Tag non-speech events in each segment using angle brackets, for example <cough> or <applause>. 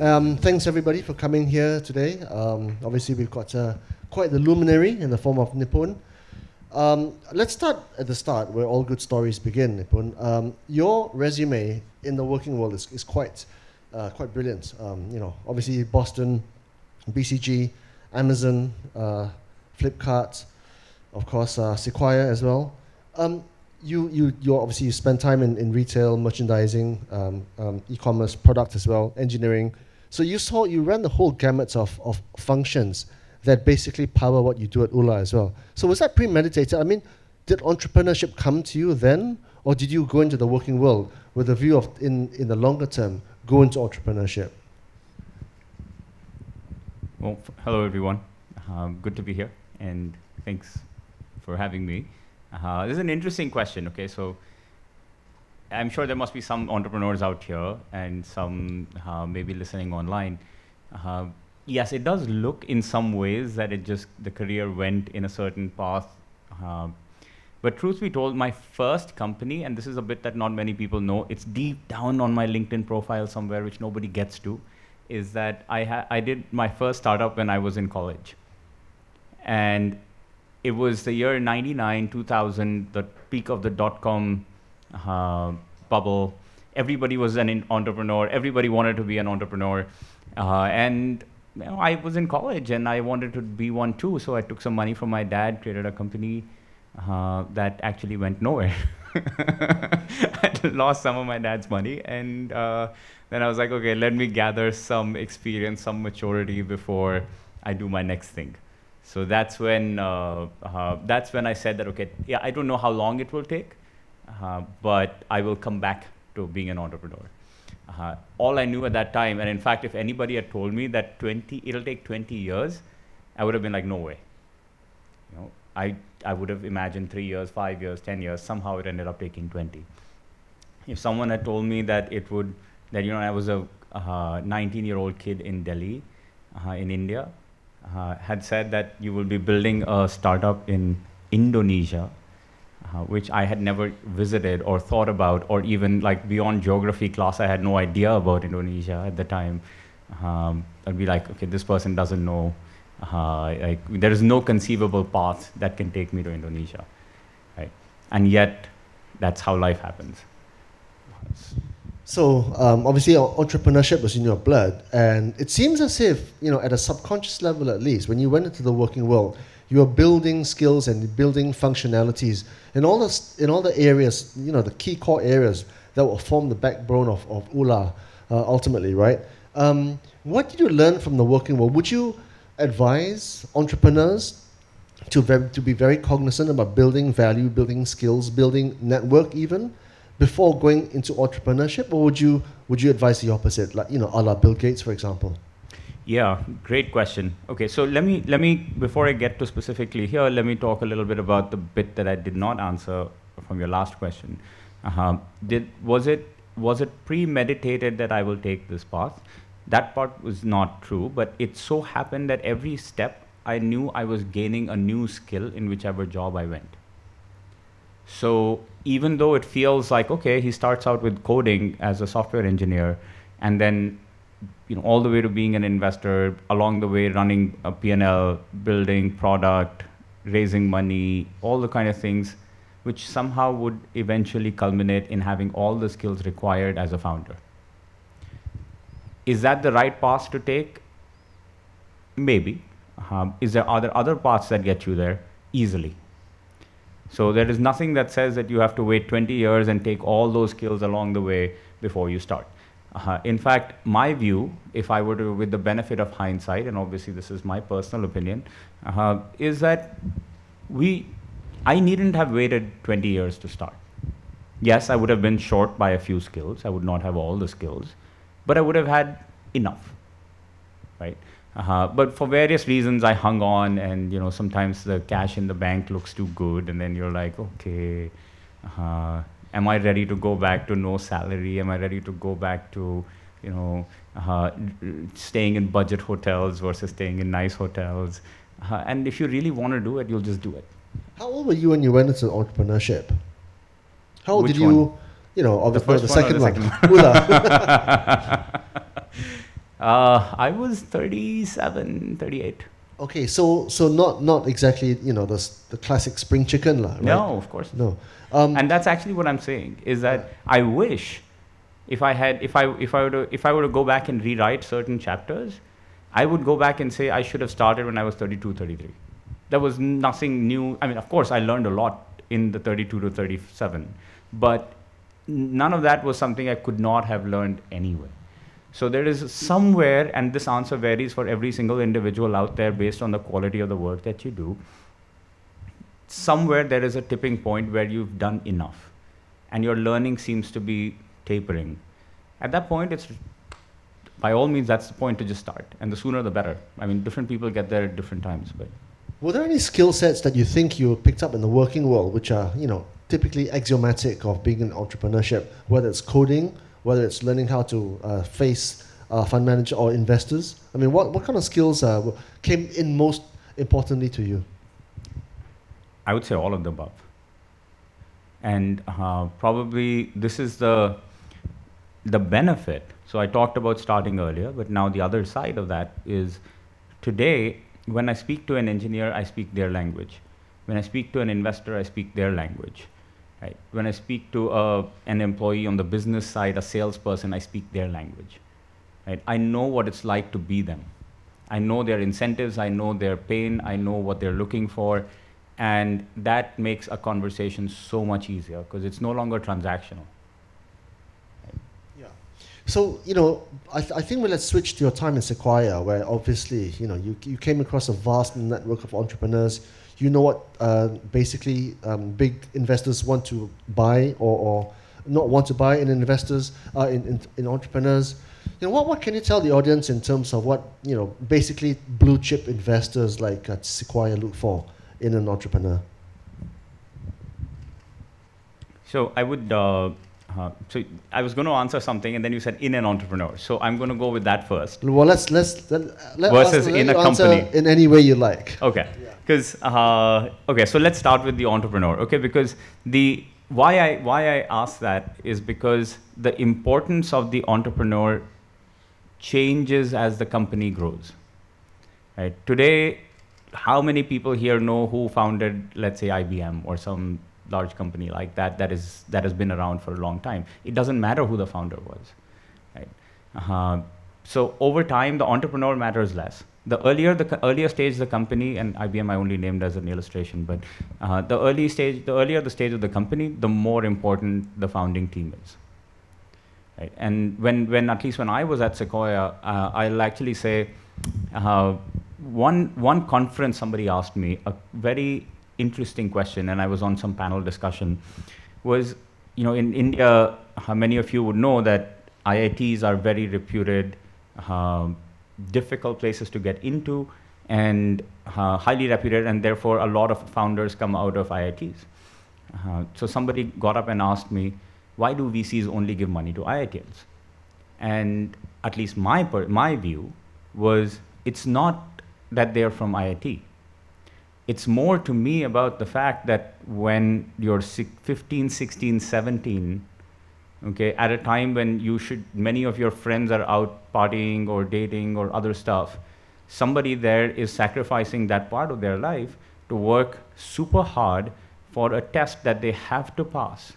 Um, thanks everybody for coming here today. Um, obviously, we've got uh, quite the luminary in the form of Nipun. Um, let's start at the start, where all good stories begin. Nipun, um, your resume in the working world is, is quite uh, quite brilliant. Um, you know, obviously Boston, BCG, Amazon, uh, Flipkart, of course uh, Sequoia as well. You you you obviously you spend time in, in retail, merchandising, um, um, e-commerce, product as well, engineering. So you saw you ran the whole gamut of, of functions that basically power what you do at Ula as well. So was that premeditated? I mean, did entrepreneurship come to you then, or did you go into the working world with a view of in, in the longer term go into entrepreneurship? Well, f- hello everyone. Um, good to be here, and thanks for having me. Uh, this is an interesting question. Okay, so I'm sure there must be some entrepreneurs out here and some uh, maybe listening online. Uh, yes, it does look in some ways that it just the career went in a certain path. Uh, but truth be told, my first company, and this is a bit that not many people know, it's deep down on my LinkedIn profile somewhere, which nobody gets to, is that I ha- I did my first startup when I was in college, and it was the year 99 2000 the peak of the dot com uh, bubble. Everybody was an entrepreneur. Everybody wanted to be an entrepreneur. Uh, and you know, i was in college and i wanted to be one too. So i took some money from my dad created a company uh, that actually went nowhere. <laughs> I lost some of my dad's money and uh, then i was like okay let me gather some experience some maturity before i do my next thing so that's when uh, uh, that's when I said that okay, yeah, I don't know how long it will take, uh, but I will come back to being an entrepreneur. Uh, all I knew at that time, and in fact, if anybody had told me that 20, it'll take 20 years, I would have been like, no way. You know, I I would have imagined three years, five years, 10 years. Somehow it ended up taking 20. If someone had told me that it would, that you know, I was a 19-year-old kid in Delhi, uh, in India uh, had said that you will be building a startup in Indonesia, uh, which I had never visited or thought about, or even like beyond geography class, I had no idea about Indonesia at the time. Um, I'd be like, okay, this person doesn't know. Uh, like, there is no conceivable path that can take me to Indonesia, right? And yet, that's how life happens. So um, obviously, entrepreneurship was in your blood, and it seems as if you know, at a subconscious level at least, when you went into the working world, you were building skills and building functionalities in all the in all the areas, you know, the key core areas that will form the backbone of of Ula, uh, ultimately, right? Um, what did you learn from the working world? Would you advise entrepreneurs to very, to be very cognizant about building value, building skills, building network, even? Before going into entrepreneurship, or would you would you advise the opposite, like you know, a la Bill Gates, for example? Yeah, great question. Okay, so let me let me before I get to specifically here, let me talk a little bit about the bit that I did not answer from your last question. Uh-huh. Did was it was it premeditated that I will take this path? That part was not true, but it so happened that every step I knew I was gaining a new skill in whichever job I went. So even though it feels like okay, he starts out with coding as a software engineer, and then you know all the way to being an investor, along the way running a P&L, building product, raising money, all the kind of things, which somehow would eventually culminate in having all the skills required as a founder. Is that the right path to take? Maybe. Um, is there other other paths that get you there easily? So there is nothing that says that you have to wait 20 years and take all those skills along the way before you start. Uh, in fact, my view, if I were to, with the benefit of hindsight, and obviously this is my personal opinion, uh, is that we, I needn't have waited 20 years to start. Yes, I would have been short by a few skills. I would not have all the skills, but I would have had enough, right? Uh, but for various reasons, I hung on, and you know sometimes the cash in the bank looks too good, and then you're like, okay, uh, am I ready to go back to no salary? Am I ready to go back to you know uh, staying in budget hotels versus staying in nice hotels? Uh, and if you really want to do it, you'll just do it. How old were you when you went into entrepreneurship? How old Which did you? one? you know, The obviously no, first the one or second one. <laughs> <laughs> Uh, I was 37, 38. okay, so so not not exactly you know the the classic spring chicken lah, right? No, of course. No. Um, and that's actually what I'm saying is that I wish if I had if I if I were to if I were to go back and rewrite certain chapters, I would go back and say I should have started when I was 32, 33. There was nothing new. I mean, of course, I learned a lot in the 32 to 37, but none of that was something I could not have learned anyway. So there is somewhere, and this answer varies for every single individual out there based on the quality of the work that you do. Somewhere there is a tipping point where you've done enough, and your learning seems to be tapering. At that point, it's by all means that's the point to just start, and the sooner the better. I mean, different people get there at different times, but Were there any skill sets that you think you picked up in the working world, which are you know typically axiomatic of being in entrepreneurship, whether it's coding, whether it's learning how to uh, face uh, fund manager or investors? I mean, what, what kind of skills uh, came in most importantly to you? I would say all of the above. And uh, probably this is the the benefit. So I talked about starting earlier, but now the other side of that is today when I speak to an engineer, I speak their language. When I speak to an investor, I speak their language. Right? When I speak to a, an employee on the business side, a salesperson, I speak their language. Right? I know what it's like to be them. I know their incentives, I know their pain, I know what they're looking for, and that makes a conversation so much easier because it's no longer transactional. Yeah. So you know, I, th- I think we let's switch to your time in Sequoia, where obviously you know you, you came across a vast network of entrepreneurs. You know what uh, basically um, big investors want to buy or, or not want to buy in investors uh, in, in, in entrepreneurs. You know what, what can you tell the audience in terms of what you know basically blue chip investors like uh, Sequoia look for in an entrepreneur? So I would. Uh, uh, so I was going to answer something, and then you said in an entrepreneur. So I'm going to go with that first. Well, let's let's let, let Versus us, let in a company. in any way you like. Okay. Because uh, okay, so let's start with the entrepreneur. Okay, because the why I why I ask that is because the importance of the entrepreneur changes as the company grows. Right. Today, how many people here know who founded, let's say, IBM or some large company like that that is that has been around for a long time? It doesn't matter who the founder was. Right. Uh, so over time, the entrepreneur matters less. The earlier the earlier stage the company and IBM I only named as an illustration, but uh, the early stage, the earlier the stage of the company, the more important the founding team is. Right? And when, when at least when I was at Sequoia, uh, I'll actually say uh, one one conference somebody asked me a very interesting question, and I was on some panel discussion. Was you know in India, how many of you would know that IITs are very reputed, um, difficult places to get into, and uh, highly reputed, and therefore a lot of founders come out of IITs. Uh, so somebody got up and asked me, why do VCs only give money to IITians? And at least my, per- my view was it's not that they're from IIT. It's more to me about the fact that when you're 15, 16, 17, okay, at a time when you should, many of your friends are out partying or dating or other stuff, somebody there is sacrificing that part of their life to work super hard for a test that they have to pass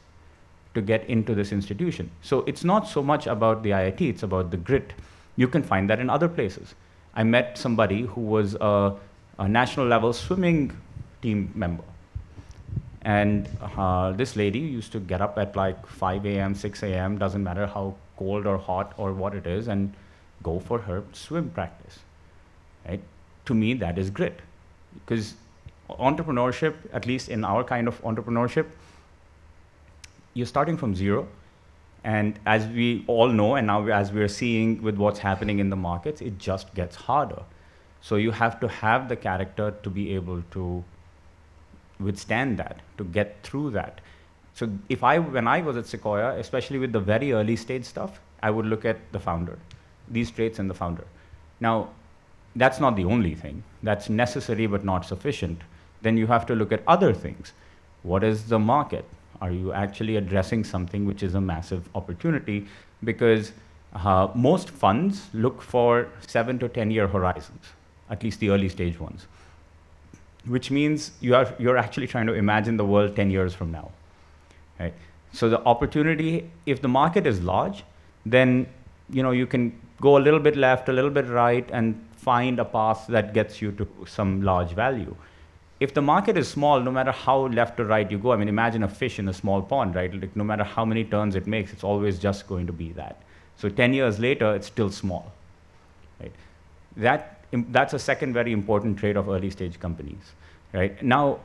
to get into this institution. So it's not so much about the IIT, it's about the grit. You can find that in other places. I met somebody who was a, a national level swimming team member. And uh, this lady used to get up at like 5 a.m., 6 a.m., doesn't matter how cold or hot or what it is, and go for her swim practice. Right? To me, that is grit. Because entrepreneurship, at least in our kind of entrepreneurship, you're starting from zero. And as we all know, and now as we're seeing with what's happening in the markets, it just gets harder. So you have to have the character to be able to withstand that, to get through that. So if I, when I was at Sequoia, especially with the very early stage stuff, I would look at the founder, these traits in the founder. Now, that's not the only thing. That's necessary but not sufficient. Then you have to look at other things. What is the market? Are you actually addressing something which is a massive opportunity? Because uh, most funds look for seven to 10 year horizons, at least the early stage ones, which means you are, you're actually trying to imagine the world 10 years from now. Right? So the opportunity, if the market is large, then you know you can go a little bit left, a little bit right, and find a path that gets you to some large value. If the market is small, no matter how left or right you go, I mean, imagine a fish in a small pond, right? Like, no matter how many turns it makes, it's always just going to be that. So 10 years later, it's still small, right? That, that's a second very important trait of early stage companies, right? Now,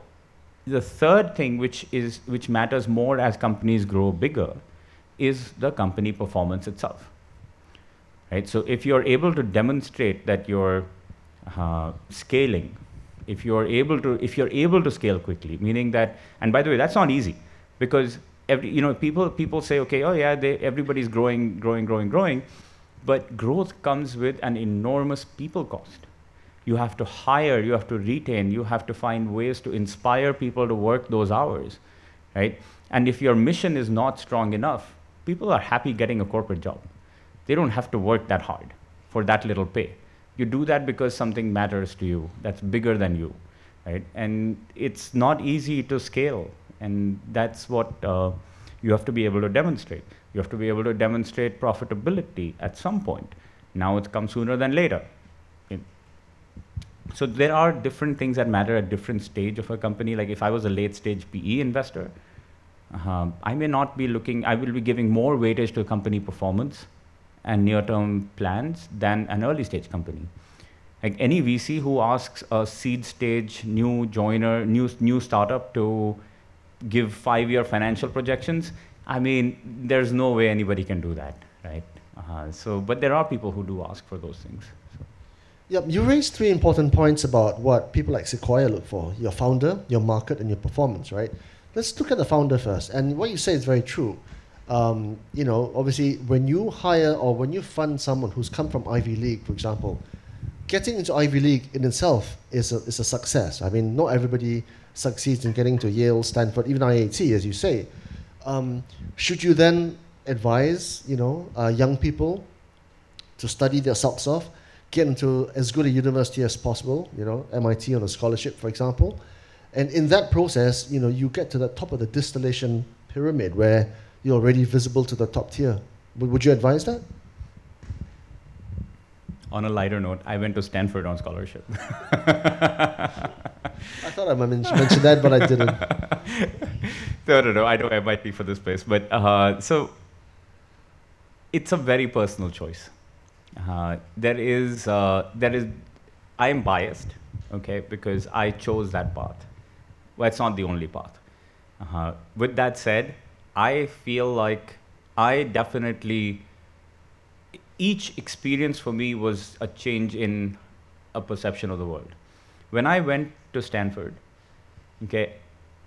the third thing which, is, which matters more as companies grow bigger is the company performance itself right? So if you're able to demonstrate that you're uh, scaling, if you're able to, if you're able to scale quickly, meaning that, and by the way, that's not easy, because every, you know, people people say, okay, oh yeah, they, everybody's growing, growing, growing, growing, but growth comes with an enormous people cost. You have to hire, you have to retain, you have to find ways to inspire people to work those hours, right? And if your mission is not strong enough, people are happy getting a corporate job they don't have to work that hard for that little pay. You do that because something matters to you that's bigger than you, right? And it's not easy to scale, and that's what uh, you have to be able to demonstrate. You have to be able to demonstrate profitability at some point. Now it's come sooner than later. So there are different things that matter at different stage of a company. Like if I was a late stage PE investor, uh, I may not be looking. I will be giving more weightage to company performance and near-term plans than an early-stage company. Like any VC who asks a seed stage new joiner, new new startup to give five-year financial projections, I mean, there's no way anybody can do that, right? Uh, so, but there are people who do ask for those things. So. Yep, you raised three important points about what people like Sequoia look for: your founder, your market, and your performance. Right? Let's look at the founder first. And what you say is very true um, you know, obviously when you hire or when you fund someone who's come from Ivy League, for example, getting into Ivy League in itself is a, is a success. I mean, not everybody succeeds in getting to Yale, Stanford, even IIT, as you say. Um, should you then advise, you know, uh, young people to study their socks off, get into as good a university as possible, you know, MIT on a scholarship, for example, and in that process, you know, you get to the top of the distillation pyramid where you're already visible to the top tier. Would you advise that? On a lighter note, I went to Stanford on scholarship. <laughs> I thought I mentioned that, but I didn't. <laughs> no, no, no. I know I might be for this place, but uh, so it's a very personal choice. Uh, there is, uh, there is. I am biased, okay, because I chose that path. Well, it's not the only path. Uh, with that said, I feel like I definitely, each experience for me was a change in a perception of the world. When I went to Stanford, okay,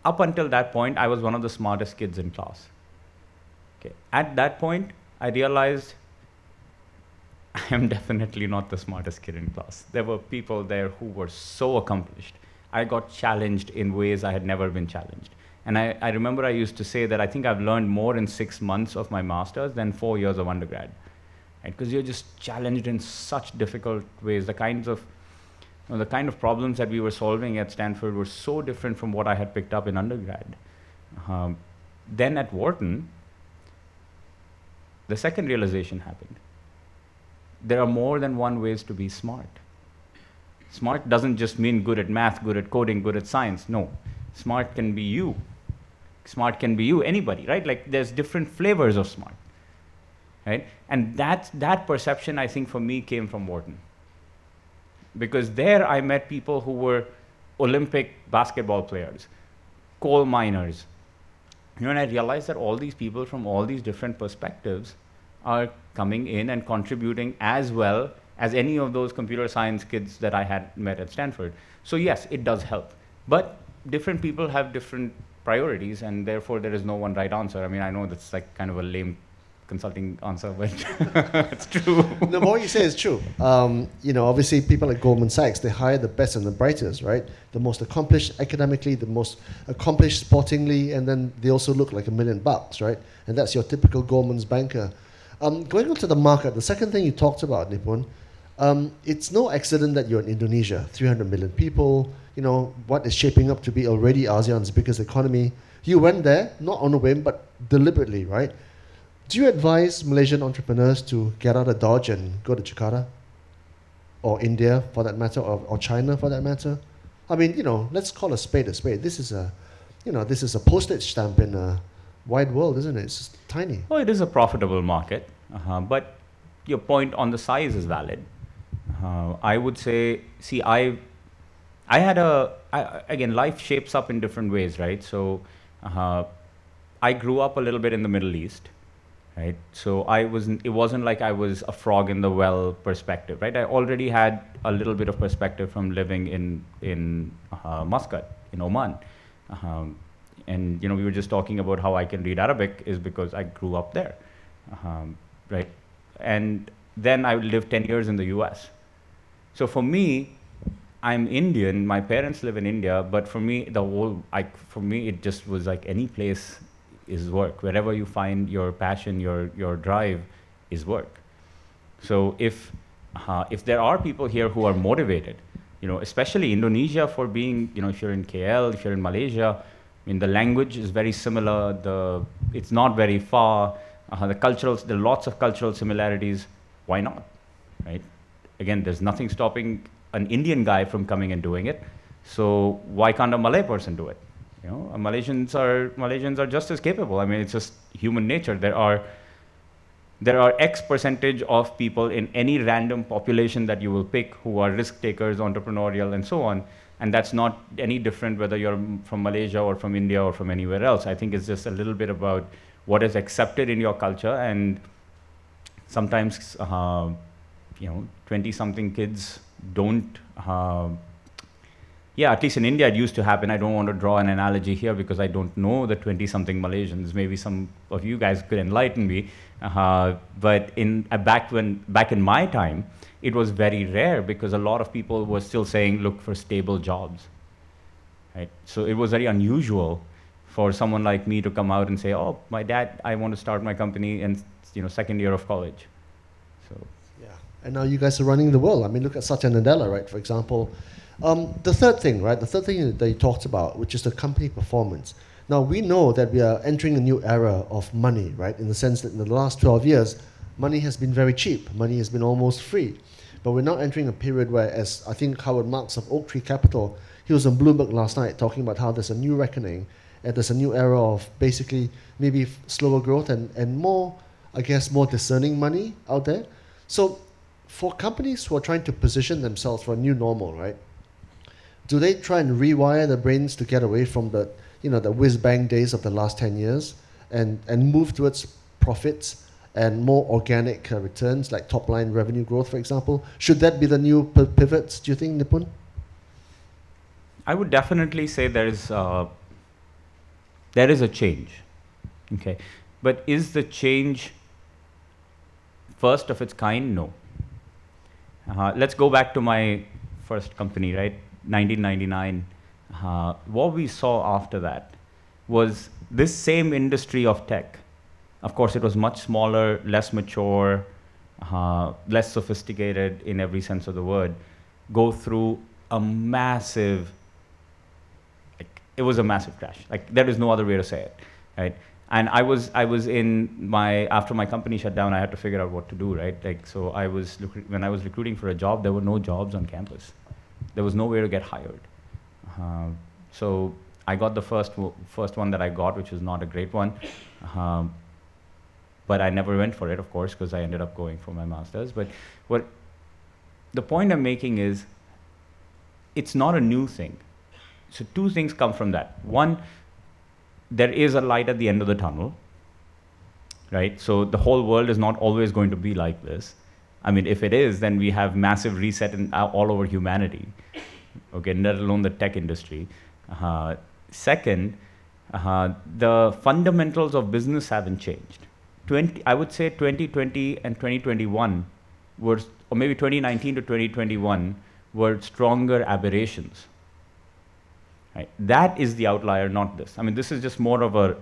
up until that point, I was one of the smartest kids in class. Okay, at that point, I realized <laughs> I am definitely not the smartest kid in class. There were people there who were so accomplished. I got challenged in ways I had never been challenged. And I, I remember I used to say that I think I've learned more in six months of my master's than four years of undergrad. Because right? you're just challenged in such difficult ways. The kinds of know, the kind of problems that we were solving at Stanford were so different from what I had picked up in undergrad. Um, then at Wharton, the second realization happened. There are more than one ways to be smart. Smart doesn't just mean good at math, good at coding, good at science. No. Smart can be you. Smart can be you, anybody, right? Like there's different flavors of smart, right? And that, that perception, I think, for me came from Wharton. Because there I met people who were Olympic basketball players, coal miners. You know, and I realized that all these people from all these different perspectives are coming in and contributing as well as any of those computer science kids that I had met at Stanford. So yes, it does help. But different people have different priorities, and therefore there is no one right answer. I mean, I know that's like kind of a lame consulting answer, but <laughs> it's <laughs> true. no, what you say is true. Um, you know, obviously, people like Goldman Sachs, they hire the best and the brightest, right? The most accomplished academically, the most accomplished sportingly, and then they also look like a million bucks, right? And that's your typical Goldman's banker. Um, going on to the market, the second thing you talked about, Nipun, um, it's no accident that you're in Indonesia, 300 million people. You know what is shaping up to be already ASEAN's biggest economy. You went there not on a whim, but deliberately, right? Do you advise Malaysian entrepreneurs to get out of Dodge and go to Jakarta? Or India, for that matter, or, or China, for that matter? I mean, you know, let's call a spade a spade. This is a, you know, this is a postage stamp in a wide world, isn't it? It's just tiny. Well, it is a profitable market, uh, but your point on the size is valid. Uh, I would say, see, I, I had a, I, again, life shapes up in different ways, right? So, uh, I grew up a little bit in the Middle East right? So I wasn't. It wasn't like I was a frog in the well perspective, right? I already had a little bit of perspective from living in in uh, Muscat, in Oman, um, and you know we were just talking about how I can read Arabic is because I grew up there, um, right? And then I lived 10 years in the U.S. So for me, I'm Indian. My parents live in India, but for me, the whole, I, for me, it just was like any place is work. Wherever you find your passion, your, your drive is work. So if, uh, if there are people here who are motivated, you know, especially Indonesia for being, you know, if you're in KL, if you're in Malaysia, I mean, the language is very similar. The, it's not very far. Uh, the cultural, there are lots of cultural similarities. Why not, right? Again, there's nothing stopping an Indian guy from coming and doing it. So why can't a Malay person do it? You know, Malaysians are Malaysians are just as capable. I mean, it's just human nature. There are there are X percentage of people in any random population that you will pick who are risk takers, entrepreneurial, and so on. And that's not any different whether you're from Malaysia or from India or from anywhere else. I think it's just a little bit about what is accepted in your culture. And sometimes, uh, you know, 20 something kids don't. Uh, yeah, at least in India it used to happen. I don't want to draw an analogy here because I don't know the 20 something Malaysians. Maybe some of you guys could enlighten me. Uh, but in, uh, back, when, back in my time, it was very rare because a lot of people were still saying, look for stable jobs. Right? So it was very unusual for someone like me to come out and say, oh, my dad, I want to start my company in you know, second year of college. So. Yeah, and now you guys are running the world. I mean, look at Satya Nadella, right? For example, um, the third thing, right? The third thing that you talked about, which is the company performance. Now we know that we are entering a new era of money, right? In the sense that in the last 12 years, money has been very cheap. Money has been almost free. But we're now entering a period where, as I think Howard Marks of Oaktree Capital, he was on Bloomberg last night talking about how there's a new reckoning and there's a new era of basically maybe slower growth and, and more, I guess, more discerning money out there. So for companies who are trying to position themselves for a new normal, right? Do they try and rewire the brains to get away from the you know the whiz bang days of the last 10 years and and move towards profits and more organic uh, returns like top line revenue growth for example? Should that be the new pivots do you think nipun? I would definitely say there is uh, there is a change okay? But is the change first of its kind? No. Uh, let's go back to my first company right 1999, uh, what we saw after that was this same industry of tech. Of course, it was much smaller, less mature, uh, less sophisticated in every sense of the word, go through a massive, like, it was a massive crash. Like, there is no other way to say it, right? And I was, I was in my, after my company shut down, I had to figure out what to do, right? Like, so I was, when I was recruiting for a job, there were no jobs on campus there was nowhere to get hired. Uh, so I got the first, first one that I got, which was not a great one. Um, but I never went for it, of course, because I ended up going for my master's. But what the point I'm making is it's not a new thing. So, two things come from that. One, there is a light at the end of the tunnel, right? So, the whole world is not always going to be like this. I mean, if it is, then we have massive reset in, uh, all over humanity, okay, let alone the tech industry. Uh, second, uh, the fundamentals of business haven't changed. 20, I would say 2020 and 2021 were, or maybe 2019 to 2021 were stronger aberrations. Right? That is the outlier, not this. I mean, this is just more of a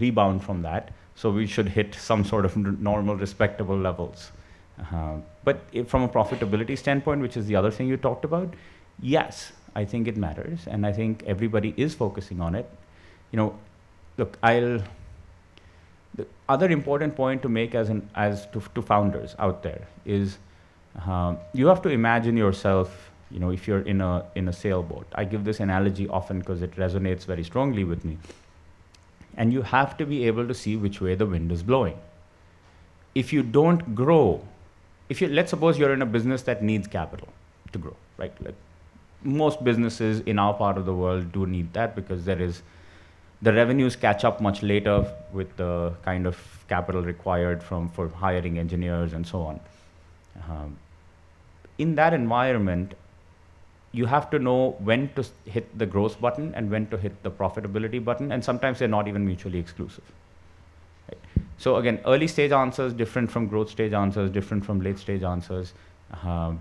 rebound from that. So we should hit some sort of normal, respectable levels. Uh, but from a profitability standpoint, which is the other thing you talked about, yes, I think it matters, and I think everybody is focusing on it. You know, look, I'll. The other important point to make as an as to, to founders out there is, uh, you have to imagine yourself. You know, if you're in a in a sailboat, I give this analogy often because it resonates very strongly with me and you have to be able to see which way the wind is blowing. If you don't grow, if you let's suppose you're in a business that needs capital to grow, right? Like most businesses in our part of the world do need that because there is the revenues catch up much later with the kind of capital required from for hiring engineers and so on. Um, in that environment, you have to know when to hit the growth button and when to hit the profitability button, and sometimes they're not even mutually exclusive. So again, early stage answers different from growth stage answers, different from late stage answers. Um,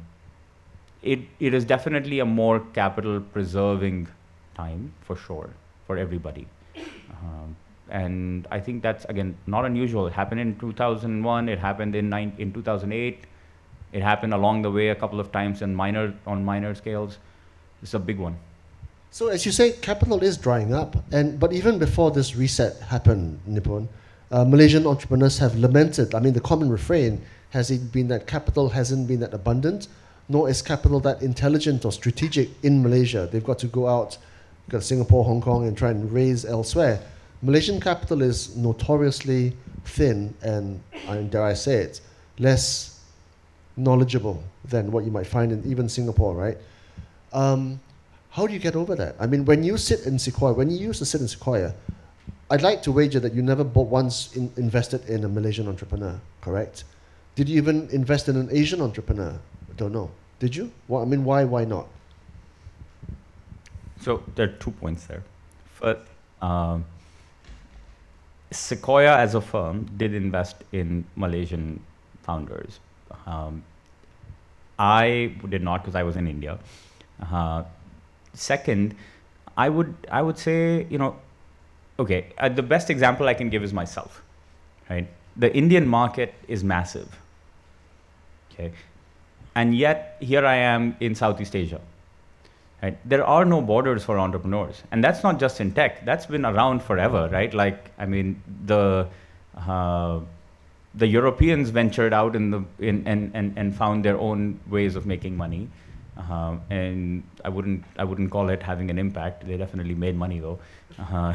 it, it is definitely a more capital preserving time for sure for everybody. Um, and I think that's again not unusual. It happened in 2001. It happened in nine, in 2008. It happened along the way a couple of times in minor, on minor scales. It's a big one. So as you say, capital is drying up, and but even before this reset happened, Nipun, uh, Malaysian entrepreneurs have lamented. I mean, the common refrain has it been that capital hasn't been that abundant, nor is capital that intelligent or strategic in Malaysia. They've got to go out, go to Singapore, Hong Kong, and try and raise elsewhere. Malaysian capital is notoriously thin and, and dare I say it, less knowledgeable than what you might find in even Singapore, right? Um, how do you get over that? I mean, when you sit in Sequoia, when you used to sit in Sequoia, I'd like to wager that you never bought once in, invested in a Malaysian entrepreneur, correct? Did you even invest in an Asian entrepreneur? I don't know. Did you? Well, I mean, why? Why not? So there are two points there. First, um, Sequoia as a firm did invest in Malaysian founders um, I did not because I was in India. Uh, second, I would I would say you know, okay, uh, the best example I can give is myself, right? The Indian market is massive. Okay, and yet here I am in Southeast Asia. Right? There are no borders for entrepreneurs, and that's not just in tech. That's been around forever, right? Like I mean the uh, the Europeans ventured out in the in, and, and, and found their own ways of making money. Uh, and I wouldn't I wouldn't call it having an impact. They definitely made money though. Uh,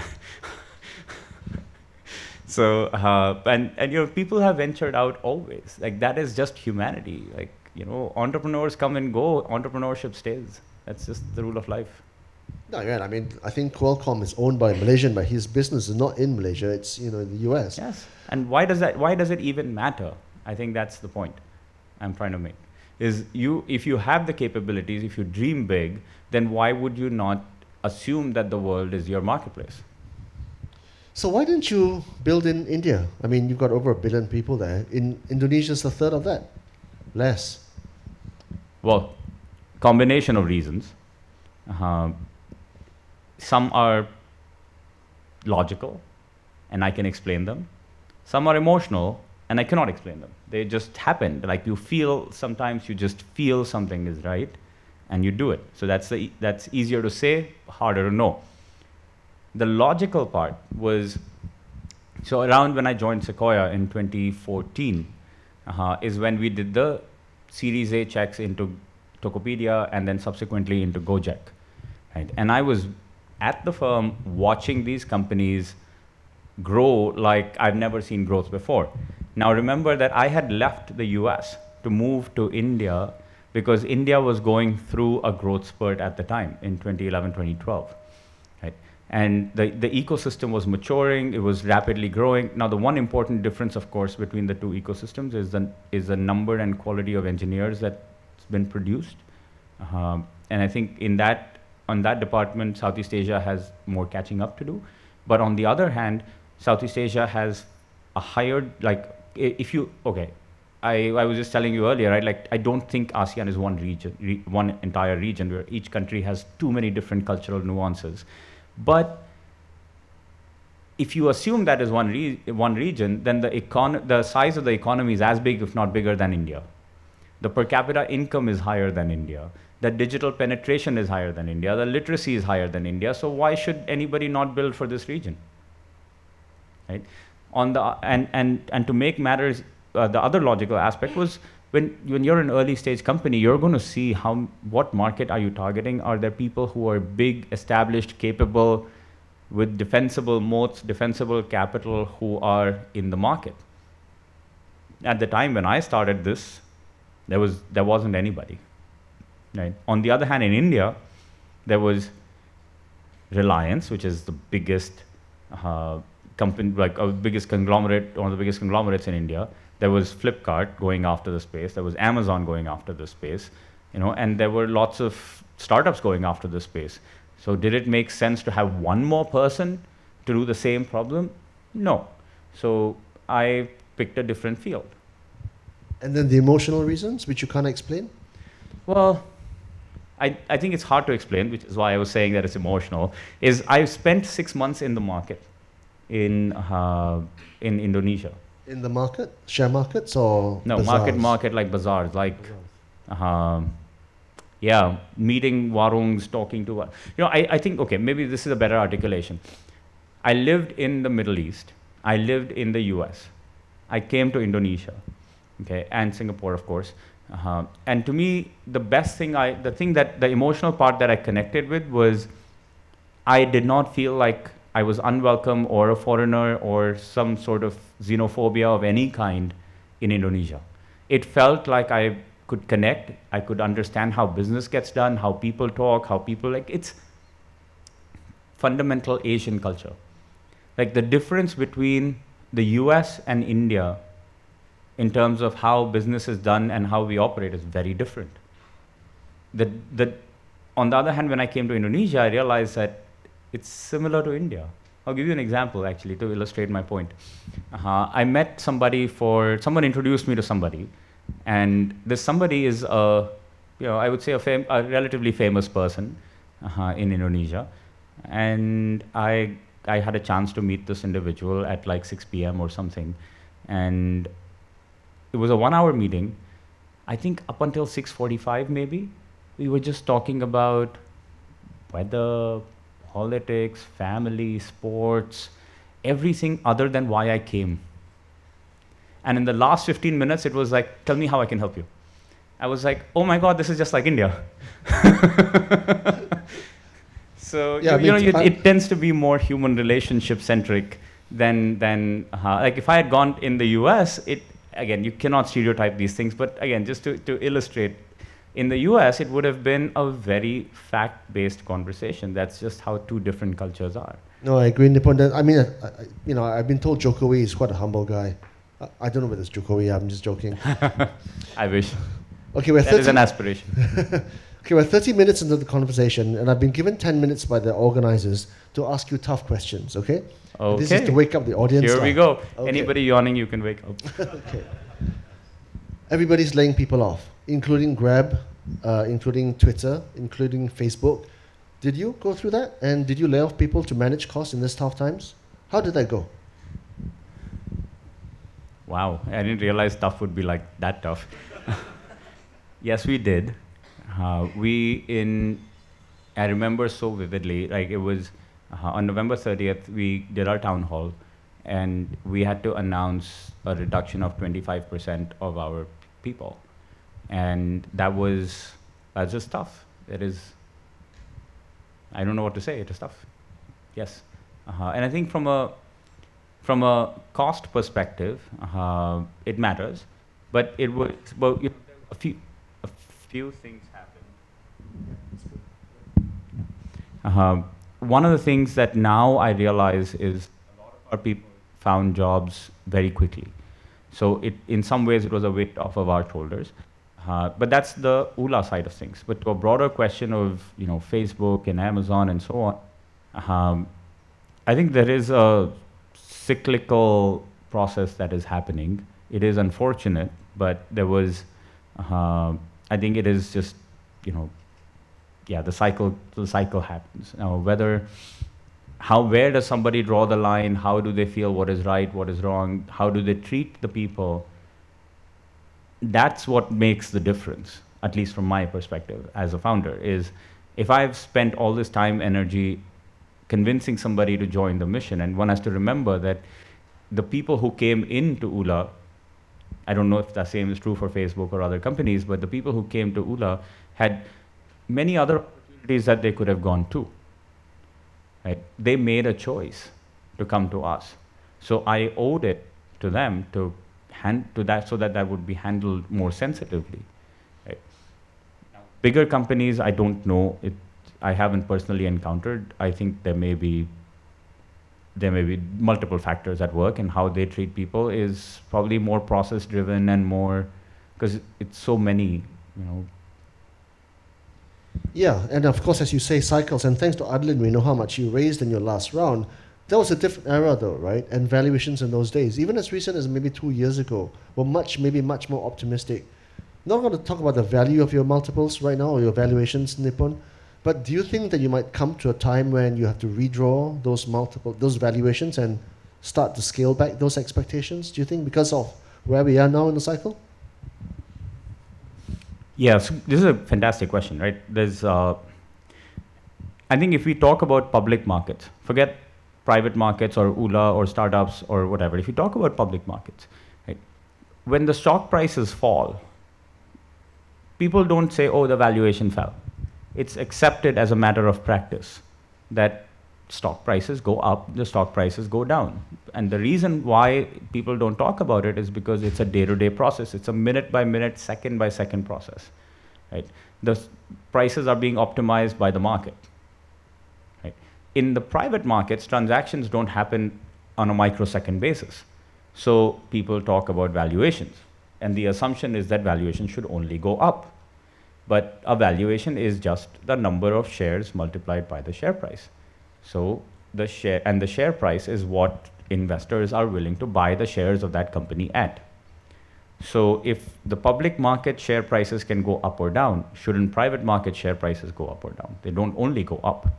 <laughs> so uh, and and you know people have ventured out always. Like that is just humanity. Like you know entrepreneurs come and go. Entrepreneurship stays. That's just the rule of life. No, yeah, I mean, I think Qualcomm is owned by a Malaysian, but his business is not in Malaysia. It's you know in the U.S. Yes, and why does that? Why does it even matter? I think that's the point I'm trying to make. Is you if you have the capabilities, if you dream big, then why would you not assume that the world is your marketplace? So why didn't you build in India? I mean, you've got over a billion people there. In Indonesia's a third of that, less. Well, combination of reasons. Uh, some are logical, and I can explain them. Some are emotional, and I cannot explain them. They just happen. Like you feel, sometimes you just feel something is right, and you do it. So that's, the, that's easier to say, harder to know. The logical part was so around when I joined Sequoia in 2014 uh, is when we did the Series A checks into Tokopedia and then subsequently into Gojek. Right? And I was at the firm watching these companies grow like I've never seen growth before. Now remember that I had left the US to move to India because India was going through a growth spurt at the time in 2011, 2012. Right? And the, the ecosystem was maturing, it was rapidly growing. Now, the one important difference, of course, between the two ecosystems is the, is the number and quality of engineers that's been produced. Um, and I think in that on that department, Southeast Asia has more catching up to do. But on the other hand, Southeast Asia has a higher like if you okay I, I was just telling you earlier right like i don't think asean is one region re, one entire region where each country has too many different cultural nuances. But if you assume that is one, re- one region then the, econ- the size of the economy is as big if not bigger than india. The per capita income is higher than india. The digital penetration is higher than india. The literacy is higher than india. So why should anybody not build for this region? Right on the and and and to make matters uh, the other logical aspect was when when you're an early stage company you're going to see how what market are you targeting? Are there people who are big established capable with defensible moats defensible capital who are in the market? At the time when i started this there was there wasn't anybody right? On the other hand in india there was reliance which is the biggest uh, company, like uh, biggest conglomerate, one of the biggest conglomerates in India. There was Flipkart going after the space. There was Amazon going after the space, you know, and there were lots of startups going after the space. So did it make sense to have one more person to do the same problem? No. So I picked a different field. And then the emotional reasons, which you can't explain? Well, I, I think it's hard to explain, which is why I was saying that it's emotional. Is I spent six months in the market in uh, in Indonesia. In the market? Share markets or? No, market, bazaars? market like bazaars, like Bazaars. um, yeah, meeting warungs, talking to. You know, I, I think okay, maybe this is a better articulation. I lived in the Middle East. I lived in the U.S. I came to Indonesia, okay, and Singapore, of course. Uh, and to me, the best thing I, the thing that the emotional part that I connected with was, I did not feel like I was unwelcome or a foreigner or some sort of xenophobia of any kind in Indonesia. It felt like I could connect. I could understand how business gets done, how people talk, how people like it's fundamental Asian culture. Like the difference between the US and India in terms of how business is done and how we operate is very different. The, the, on the other hand, when I came to Indonesia, I realized that it's similar to India. I'll give you an example actually to illustrate my point. Uh, I met somebody for, someone introduced me to somebody, and this somebody is a, you know, I would say a, fam- a relatively famous person uh, in Indonesia. And I, I had a chance to meet this individual at like 6 p.m. or something. And it was a one hour meeting. I think up until 6:45 maybe, we were just talking about weather, politics, family, sports, everything other than why I came. And in the last 15 minutes, it was like, tell me how I can help you. I was like, oh my God, this is just like India. <laughs> so, Yeah, you, you know, you, it tends to be more human relationship centric than, than uh, like if I had gone in the US, it, again, you cannot stereotype these things, but again, just to, to illustrate, in the US, it would have been a very fact based conversation. That's just how two different cultures are. No, I agree, Nipun. I mean, I, I, you know, I've been told Jokowi is quite a humble guy. I, I don't know whether it's Jokowi. I'm just joking. <laughs> I wish. Okay, we're That is 30, an aspiration. <laughs> okay, we're 30 minutes into the conversation, and I've been given 10 minutes by the organizers to ask you tough questions. Okay. Okay. This is to wake up the audience. Here we go. Okay. Anybody yawning, you can wake up. <laughs> okay. Everybody's laying people off, including Grab, uh, including Twitter, including Facebook. Did you go through that? And did you lay off people to manage costs in these tough times? How did that go? Wow, I didn't realize tough would be like that tough. <laughs> yes, we did. Uh, we in, I remember so vividly. Like it was uh, on November 30th, we did our town hall, and we had to announce a reduction of 25% of our people, and that was that's just tough. It is. I don't know what to say. It is tough. Yes, uh, and I think from a from a cost perspective, uh, it matters, but it was well, you know, a few a few things happened. Uh-huh. one of the things that now I realize is a lot of our people found jobs very quickly. So it, in some ways, it was a weight off of our shoulders. Uh, but that's the ULA side of things. But to a broader question of you know Facebook and Amazon and so on, um, I think there is a cyclical process that is happening. It is unfortunate, but there was, uh, I think it is just, you know, yeah, the cycle, the cycle happens. Now, whether, how, where does somebody draw the line? How do they feel what is right, what is wrong? How do they treat the people? That's what makes the difference, at least from my perspective as a founder, is if I've spent all this time, energy convincing somebody to join the mission, and one has to remember that the people who came into Ula, I don't know if the same is true for Facebook or other companies, but the people who came to Ula had many other opportunities that they could have gone to. Right? They made a choice to come to us. So I owed it to them to hand to that so that that would be handled more sensitively. Bigger companies, I don't know. It, I haven't personally encountered. I think there may be there may be multiple factors at work, and how they treat people is probably more process driven and more because it's so many, you know. Yeah, and of course, as you say, cycles. And thanks to Adlin, we know how much you raised in your last round. That was a different era, though, right? And valuations in those days, even as recent as maybe two years ago, were much, maybe much more optimistic. Not going to talk about the value of your multiples right now or your valuations, Nipun, but do you think that you might come to a time when you have to redraw those multiple, those valuations, and start to scale back those expectations? Do you think because of where we are now in the cycle? Yeah, so this is a fantastic question, right? There's, uh, I think if we talk about public markets, forget private markets or Ula or startups or whatever. If you talk about public markets, right, when the stock prices fall, people don't say, "Oh, the valuation fell." It's accepted as a matter of practice that stock prices go up, the stock prices go down. And the reason why people don't talk about it is because it's a day-to-day process. It's a minute by minute, second by second process. Right? The prices are being optimized by the market. In the private markets, transactions don't happen on a microsecond basis. So people talk about valuations. And the assumption is that valuation should only go up. But a valuation is just the number of shares multiplied by the share price. So the share and the share price is what investors are willing to buy the shares of that company at. So if the public market share prices can go up or down, shouldn't private market share prices go up or down? They don't only go up.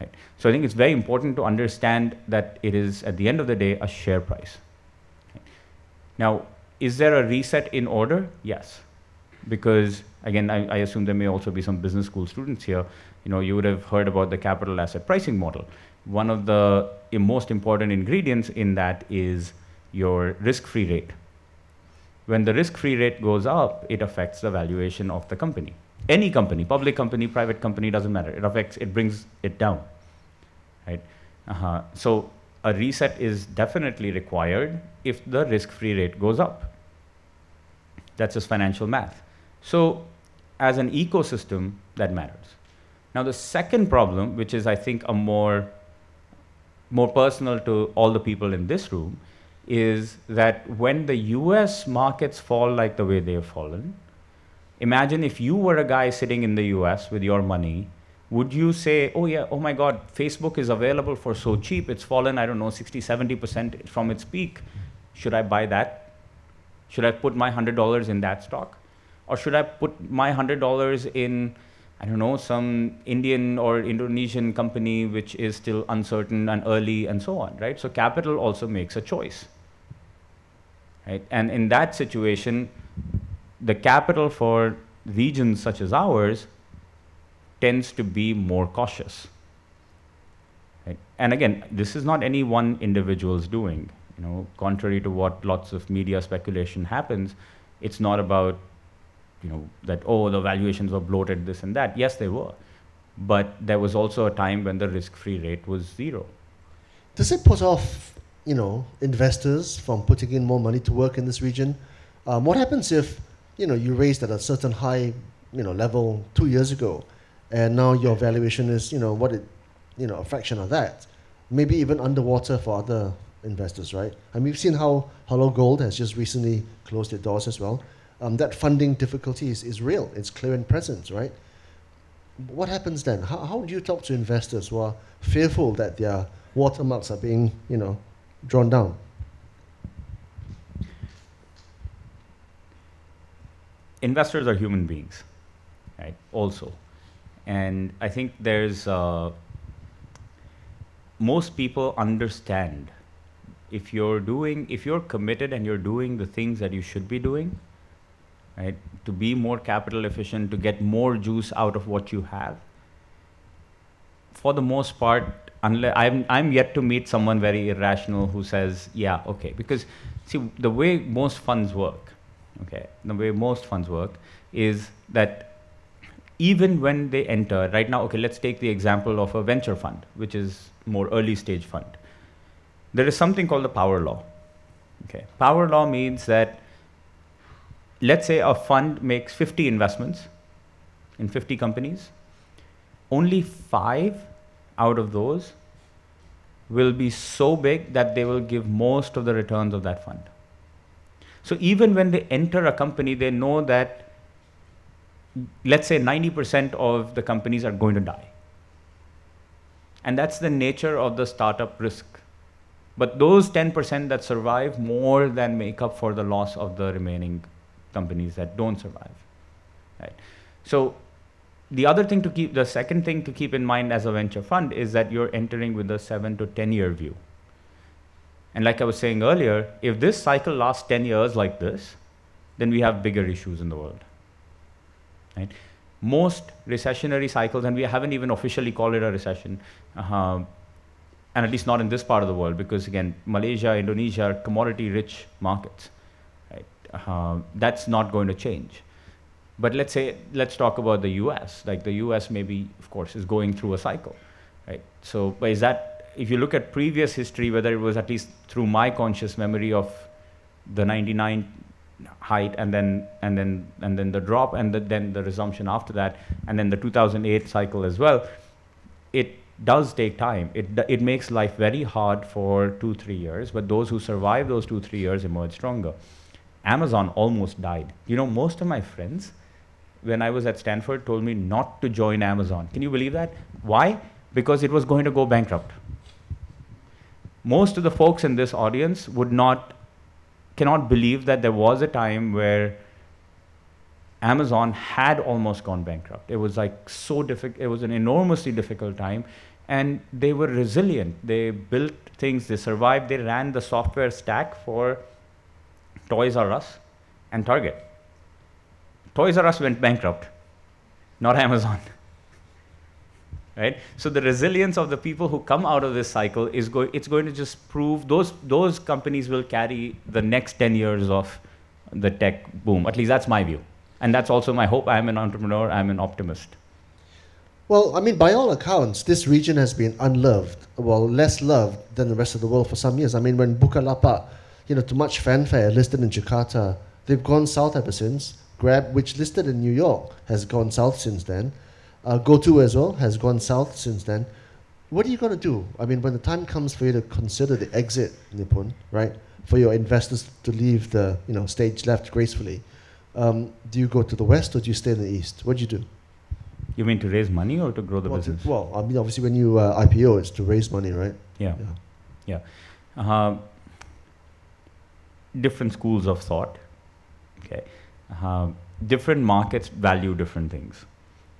Right? So I think it's very important to understand that it is at the end of the day a share price. Now, is there a reset in order? Yes. Because again, I, I assume there may also be some business school students here you know, you would have heard about the capital asset pricing model. One of the most important ingredients in that is your risk-free rate. When the risk-free rate goes up, it affects the valuation of the company. Any company, public company, private company, doesn't matter. It affects, it brings it down, right? Uh-huh. So a reset is definitely required if the risk-free rate goes up. That's just financial math. So as an ecosystem, that matters. Now, the second problem, which is, I think, a more, more personal to all the people in this room, is that when the US markets fall like the way they have fallen, imagine if you were a guy sitting in the US with your money, would you say, oh yeah, oh my God, Facebook is available for so cheap, it's fallen, I don't know, 60, 70% from its peak. Should I buy that? Should I put my $100 in that stock? Or should I put my $100 in I don't know, some Indian or Indonesian company which is still uncertain and early and so on, right? So capital also makes a choice. Right? And in that situation, the capital for regions such as ours tends to be more cautious. Right? And again, this is not any one individual's doing. You know, contrary to what lots of media speculation happens, it's not about you know, that, oh, the valuations were bloated, this and that. Yes, they were. But there was also a time when the risk-free rate was zero. Does it put off, you know, investors from putting in more money to work in this region? Um, what happens if, you know, you raised at a certain high, you know, level two years ago, and now your valuation is, you know, what it, you know, a fraction of that, maybe even underwater for other investors, right? And we've seen how HelloGold has just recently closed its doors as well um, that funding difficulty is, is real. It's clear and present, right? What happens then? How, how do you talk to investors who are fearful that their watermarks are being, you know, drawn down? Investors are human beings, right? Also, and I think there's uh, most people understand if you're doing if you're committed and you're doing the things that you should be doing right to be more capital efficient to get more juice out of what you have for the most part unless I'm, I'm yet to meet someone very irrational who says yeah okay because see the way most funds work okay. The way most funds work is that even when they enter right now okay let's take the example of a venture fund which is more early stage fund. There is something called the power law. Okay. Power law means that let's say a fund makes 50 investments in 50 companies. Only 5 out of those will be so big that they will give most of the returns of that fund so even when they enter a company they know that let's say 90% of the companies are going to die. And that's the nature of the startup risk. But those 10% that survive more than make up for the loss of the remaining companies that don't survive. Right? So the other thing to keep, the second thing to keep in mind as a venture fund is that you're entering with a seven to 10 year view. And like I was saying earlier, if this cycle lasts 10 years like this, then we have bigger issues in the world. Right? Most recessionary cycles, and we haven't even officially called it a recession, uh, and at least not in this part of the world, because again, Malaysia, Indonesia are commodity-rich markets. Right? Uh, that's not going to change. But let's say, let's talk about the U.S. Like the U.S. maybe, of course, is going through a cycle, right? So, but is that if you look at previous history, whether it was at least through my conscious memory of the 99 height and then and then and then the drop and the, then the resumption after that and then the 2008 cycle as well it does take time. It it makes life very hard for 2 3 years but those who survive those 2 3 years emerge stronger. Amazon almost died. You know most of my friends when i was at stanford told me not to join amazon. Can you believe that? Why? Because it was going to go bankrupt most of the folks in this audience would not cannot believe that there was a time where Amazon had almost gone bankrupt. It was like so difficult, it was an enormously difficult time. And they were resilient. They built things, they survived, they ran the software stack for Toys R Us and Target. Toys R Us went bankrupt, not Amazon <laughs> right? So the resilience of the people who come out of this cycle is going, it's going to just prove those, those companies will carry the next 10 years of the tech boom. At least that's my view. And that's also my hope. I'm an entrepreneur, I'm an optimist. Well, I mean, by all accounts, this region has been unloved, well, less loved than the rest of the world for some years. I mean, when Bukalapak, you know, to much fanfare, listed in Jakarta, they've gone south ever since. Grab, which listed in New York, has gone south since then. Uh, GoTo as well has gone south since then. What are you going to do? I mean, when the time comes for you to consider the exit, Nipun, right, for your investors to leave the you know stage left gracefully, um, do you go to the west or do you stay in the east? What do you do? You mean to raise money or to grow the well, business? To, well, I mean, obviously, when you uh, IPO, it's to raise money, right? Yeah. Yeah. yeah. Uh, different schools of thought. Okay. Uh, different markets value different things.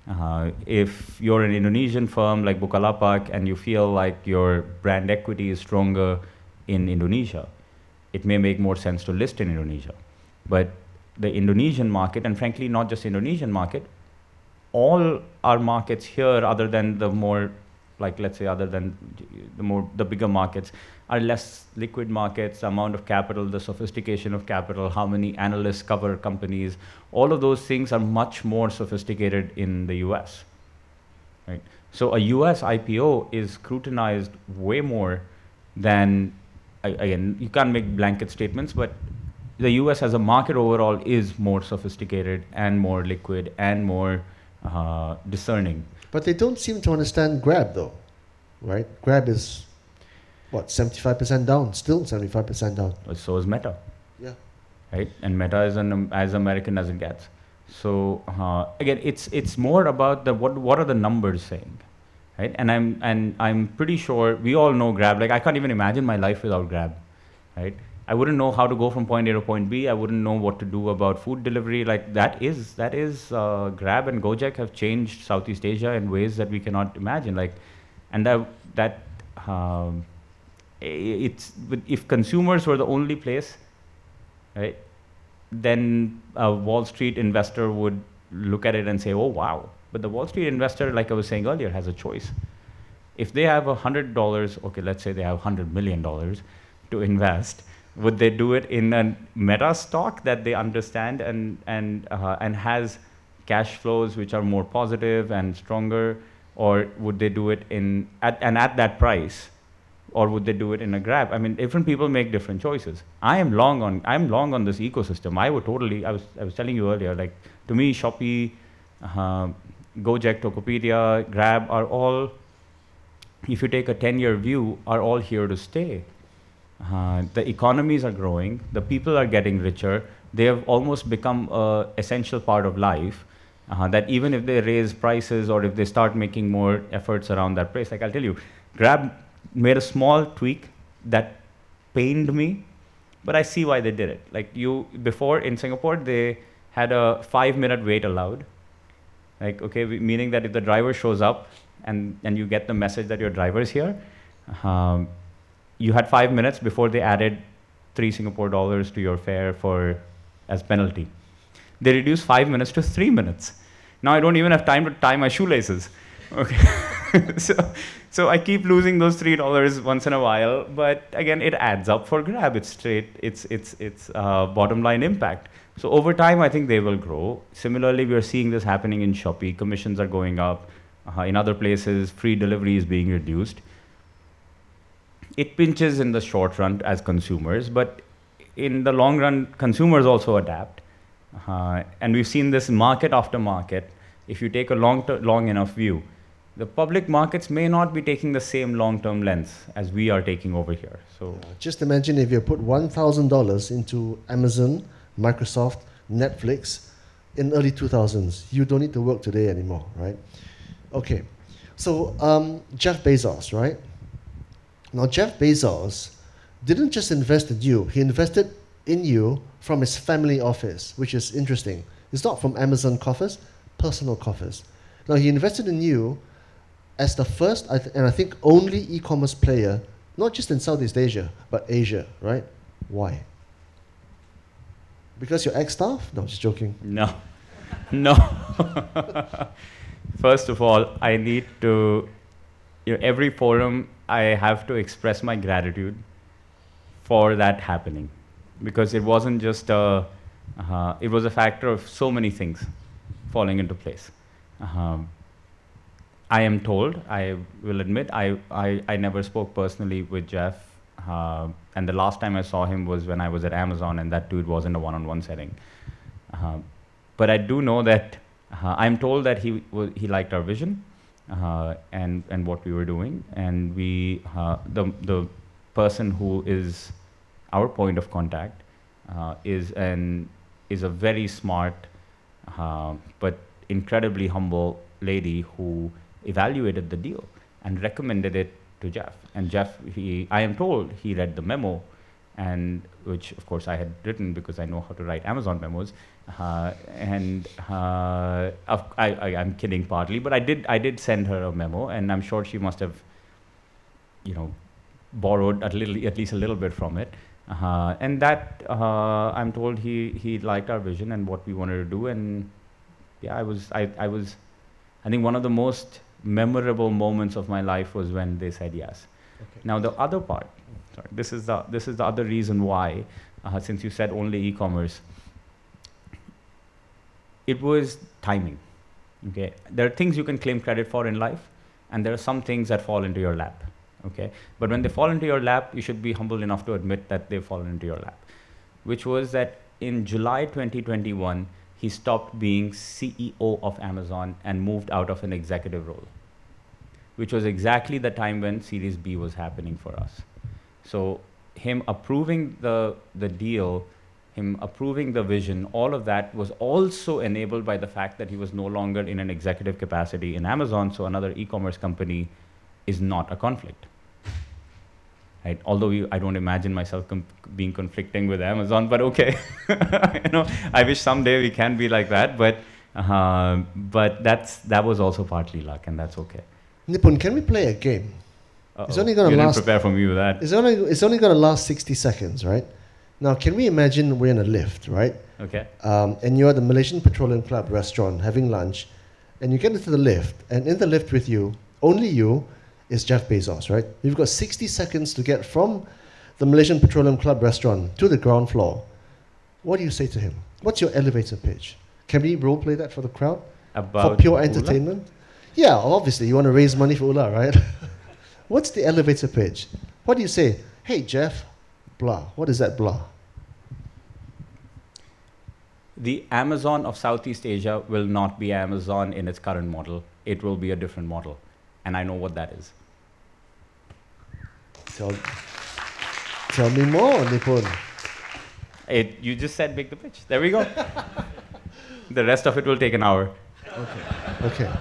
Uh, if you're an Indonesian firm like Bukalapak and you feel like your brand equity is stronger in Indonesia, it may make more sense to list in Indonesia. But the Indonesian market, and frankly, not just Indonesian market, all our markets here, other than the more, like let's say, other than the more the bigger markets, are less liquid markets, amount of capital, the sophistication of capital, how many analysts cover companies, all of those things are much more sophisticated in the US. Right? So a US IPO is scrutinized way more than, again, you can't make blanket statements, but the US as a market overall is more sophisticated and more liquid and more uh, discerning. But they don't seem to understand Grab though, right? Grab is what, 75% down, still 75% down. So is Meta. Yeah. Right? And Meta is an, as American as it gets. So uh, again, it's it's more about the what what are the numbers saying, right? And I'm and I'm pretty sure we all know Grab. Like I can't even imagine my life without Grab, right? I wouldn't know how to go from point A to point B. I wouldn't know what to do about food delivery. Like that is that is uh, Grab and Gojek have changed Southeast Asia in ways that we cannot imagine. Like, and that that um, it's if consumers were the only place, right? Then a Wall Street investor would look at it and say, "Oh wow!" But the Wall Street investor, like I was saying earlier, has a choice. If they have hundred dollars, okay, let's say they have hundred million dollars to invest, would they do it in a meta stock that they understand and and uh, and has cash flows which are more positive and stronger, or would they do it in at and at that price? or would they do it in a grab? I mean, different people make different choices. I am long on I'm long on this ecosystem. I would totally. I was I was telling you earlier. Like to me, Shopee, uh, Gojek, Tokopedia, Grab are all. If you take a 10-year view, are all here to stay. Uh, the economies are growing. The people are getting richer. They have almost become an essential part of life. Uh, that even if they raise prices or if they start making more efforts around that price, like I'll tell you, Grab made a small tweak that pained me, but I see why they did it. Like you before in Singapore, they had a five-minute wait allowed. Like okay, we- meaning that if the driver shows up and and you get the message that your driver is here, um, you had five minutes before they added three Singapore dollars to your fare for as penalty. They reduced five minutes to three minutes. Now I don't even have time to tie my shoelaces. Okay, <laughs> so so I keep losing those three dollars once in a while, but again, it adds up for Grab. It's straight. It's it's it's uh, bottom line impact. So over time, I think they will grow. Similarly, we are seeing this happening in Shopee. Commissions are going up. Uh, in other places, free delivery is being reduced. It pinches in the short run as consumers, but in the long run, consumers also adapt. Uh, and we've seen this market after market. If you take a long, ter- long enough view, the public markets may not be taking the same long-term lens as we are taking over here. So Just imagine if you put $1,000 into Amazon, Microsoft, Netflix in early 2000s. You don't need to work today anymore, right? Okay. So um, Jeff Bezos, right? Now Jeff Bezos didn't just invest in you. He invested in you from his family office, which is interesting. It's not from Amazon coffers, personal coffers. Now he invested in you as the first and I think only e-commerce player, not just in Southeast Asia, but Asia, right? Why? Because you're ex-staff? No, just joking. no, no. <laughs> First of all, I need to, you know, every forum I have to express my gratitude for that happening, because it wasn't just a, uh, it was a factor of so many things falling into place. Um, I am told, I will admit, I, I, I never spoke personally with Jeff. Uh, and the last time I saw him was when I was at Amazon, and that dude wasn't a one on one setting. Uh, but I do know that uh, I'm told that he, wa- he liked our vision and, and what we were doing. And we, uh, the, the person who is our point of contact uh, is, an, is a very smart uh, but incredibly humble lady who evaluated the deal and recommended it to Jeff. And Jeff, he, I am told he read the memo, and which of course I had written because I know how to write Amazon memos. Uh, and uh, I, I, I'm kidding partly, but I did, I did send her a memo, and I'm sure she must have, you know, borrowed a little, at least a little bit from it. Uh, and that uh, I'm told he he liked our vision and what we wanted to do, and yeah, I was I, I was, I think one of the most memorable moments of my life was when they said yes. Okay. Now the other part, sorry, this is the this is the other reason why, uh, since you said only e-commerce, it was timing. Okay, there are things you can claim credit for in life, and there are some things that fall into your lap. Okay, but when they fall into your lap, you should be humble enough to admit that they've fallen into your lap. Which was that in July 2021, he stopped being CEO of Amazon and moved out of an executive role, which was exactly the time when Series B was happening for us. So him approving the the deal, him approving the vision, all of that was also enabled by the fact that he was no longer in an executive capacity in Amazon, so another e-commerce company is not a conflict. Right? Although we, I don't imagine myself com- being conflicting with Amazon, but okay. <laughs> you know, I wish someday we can be like that, but uh, but that's that was also partly luck, and that's okay. Nipun, can we play a game? Uh-oh. only gonna you last- Didn't prepare for me with that. It's only it's only going to last 60 seconds, right? Now, can we imagine we're in a lift, right? Okay. Um, and you're at the Malaysian Petroleum Club restaurant having lunch, and you get into the lift, and in the lift with you, only you, is Jeff Bezos, right? You've got 60 seconds to get from the Malaysian Petroleum Club restaurant to the ground floor. What do you say to him? What's your elevator pitch? Can we role play that for the crowd? About for pure Ula? entertainment? Yeah, obviously, you want to raise money for Ula, right? <laughs> What's the elevator pitch? What do you say? Hey, Jeff, blah. What is that blah? The Amazon of Southeast Asia will not be Amazon in its current model. It will be a different model. And I know what that is. Tell, tell me more, Nipun. It, you just said make the pitch. There we go. <laughs> the rest of it will take an hour. Okay. Okay.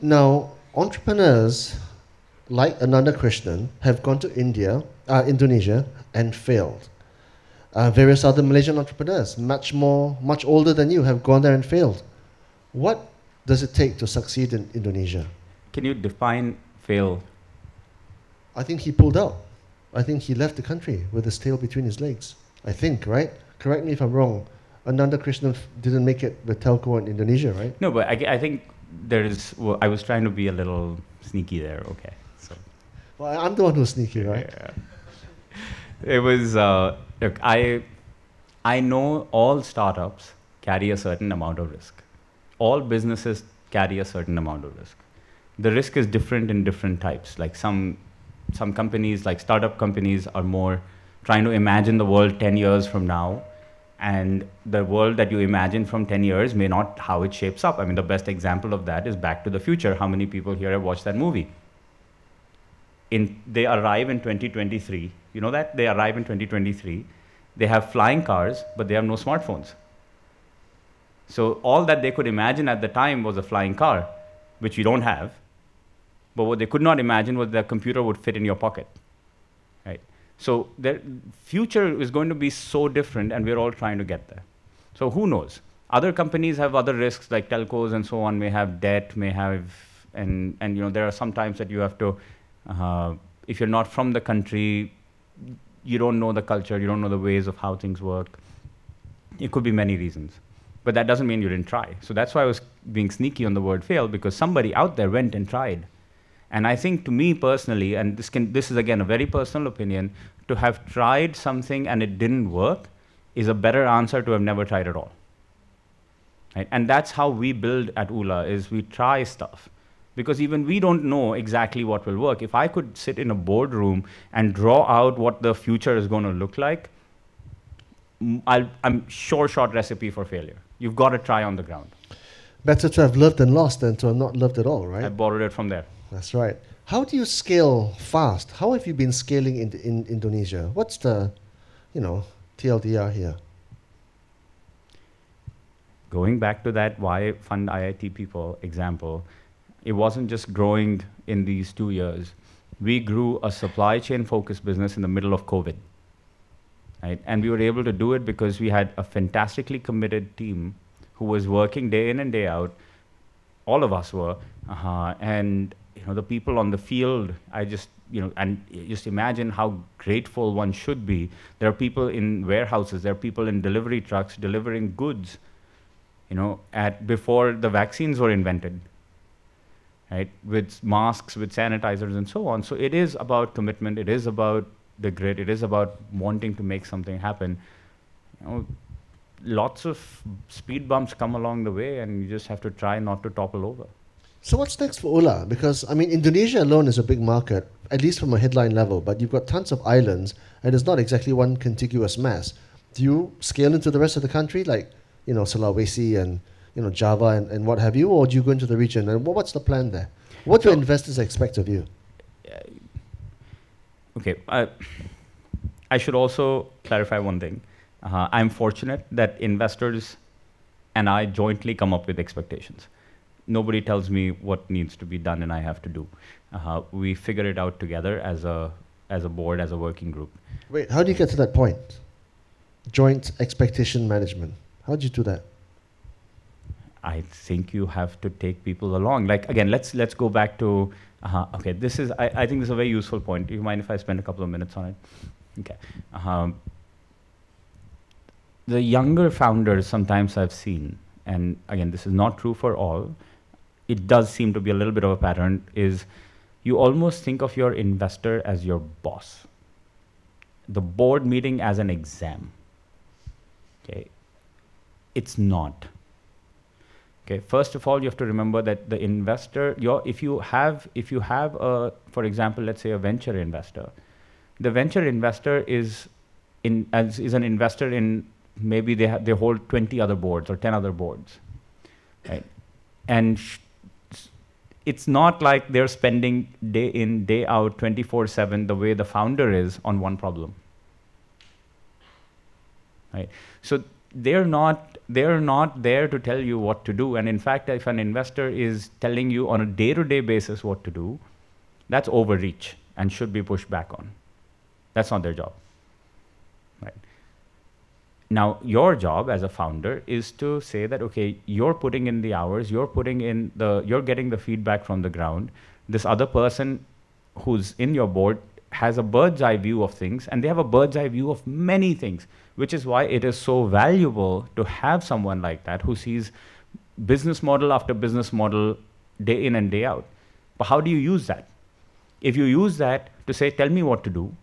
Now, entrepreneurs like Ananda Krishnan have gone to India, uh, Indonesia, and failed. Uh, various other Malaysian entrepreneurs, much more, much older than you, have gone there and failed. What does it take to succeed in Indonesia? Can you define fail? I think he pulled out. I think he left the country with his tail between his legs. I think, right? Correct me if I'm wrong. Ananda Krishnan f- didn't make it with Telco in Indonesia, right? No, but I, I think there is. Well, I was trying to be a little sneaky there. Okay. Well, I'm the one who's sneaky, right? Yeah. It was uh, look. I I know all startups carry a certain amount of risk. All businesses carry a certain amount of risk. The risk is different in different types. Like some some companies, like startup companies, are more trying to imagine the world 10 years from now and the world that you imagine from 10 years may not how it shapes up i mean the best example of that is back to the future how many people here have watched that movie in they arrive in 2023 you know that? They arrive in 2023 they have flying cars but they have no smartphones. So all that they could imagine at the time was a flying car which you don't have. But what they could not imagine was that a computer would fit in your pocket right? So the future is going to be so different and we're all trying to get there. So who knows? Other companies have other risks like telcos and so on may have debt may have and and you know there are some times that you have to uh, if you're not from the country you don't know the culture you don't know the ways of how things work. It could be many reasons but that doesn't mean you didn't try. So that's why i was being sneaky on the word fail because somebody out there went and tried. And i think to me personally and this can this is again a very personal opinion to have tried something and it didn't work is a better answer to have never tried at all. Right? and that's how we build at ula is we try stuff because even we don't know exactly what will work if i could sit in a boardroom and draw out what the future is going to look like m- I'll, i'm sure short recipe for failure you've got to try on the ground Better to have loved and lost than to have not loved at all, right? i borrowed it from there That's right. How do you scale fast? How have you been scaling in, in Indonesia? What's the, you know, TLDR here? going back to that why fund IIT people example, it wasn't just growing in these two years. We grew a supply chain focused business in the middle of COVID. Right? And we were able to do it because we had a fantastically committed team who was working day in and day out. All of us were. Uh, and you know, the people on the field, I just, you know, and just imagine how grateful one should be. There are people in warehouses, there are people in delivery trucks delivering goods you know, at before the vaccines were invented, right? With masks, with sanitizers, and so on. So it is about commitment. It is about the grit. It is about wanting to make something happen. You know, lots of speed bumps come along the way, and you just have to try not to topple over. So what's next for Ula? Because I mean, Indonesia alone is a big market, at least from a headline level. But you've got tons of islands, and it's not exactly one contiguous mass. Do you scale into the rest of the country, like you know Sulawesi and you know Java and, and what have you, or do you go into the region? And what's the plan there? What do investors expect of you? Okay. I, I should also clarify one thing. Uh, I'm fortunate that investors and I jointly come up with expectations. Nobody tells me what needs to be done and I have to do. Uh, we figure it out together as a as a board, as a working group. Wait, how do you get to that point? Joint expectation management. How do you do that? I think you have to take people along. Like again, let's let's go back to uh, okay. This is I, I think this is a very useful point. Do you mind if I spend a couple of minutes on it? Okay. Um, the younger founders sometimes I've seen, and again, this is not true for all. It does seem to be a little bit of a pattern. Is you almost think of your investor as your boss. The board meeting as an exam. Okay. It's not Okay, first of all, you have to remember that the investor, your, if you have, if you have a, for example, let's say a venture investor, the venture investor is in as is an investor in maybe they ha- they hold 20 other boards or 10 other boards, right? And sh- it's not like they're spending day in day out 24/7 the way the founder is on one problem, right? So they're not they're not there to tell you what to do. And in fact, if an investor is telling you on a day to day basis what to do, that's overreach and should be pushed back on. That's not their job. Right. Now, your job as a founder is to say that, okay, you're putting in the hours, you're putting in the, you're getting the feedback from the ground. This other person who's in your board has a bird's eye view of things, and they have a bird's eye view of many things which is why it is so valuable to have someone like that who sees business model after business model day in and day out. But how do you use that? If you use that to say, tell me what to do,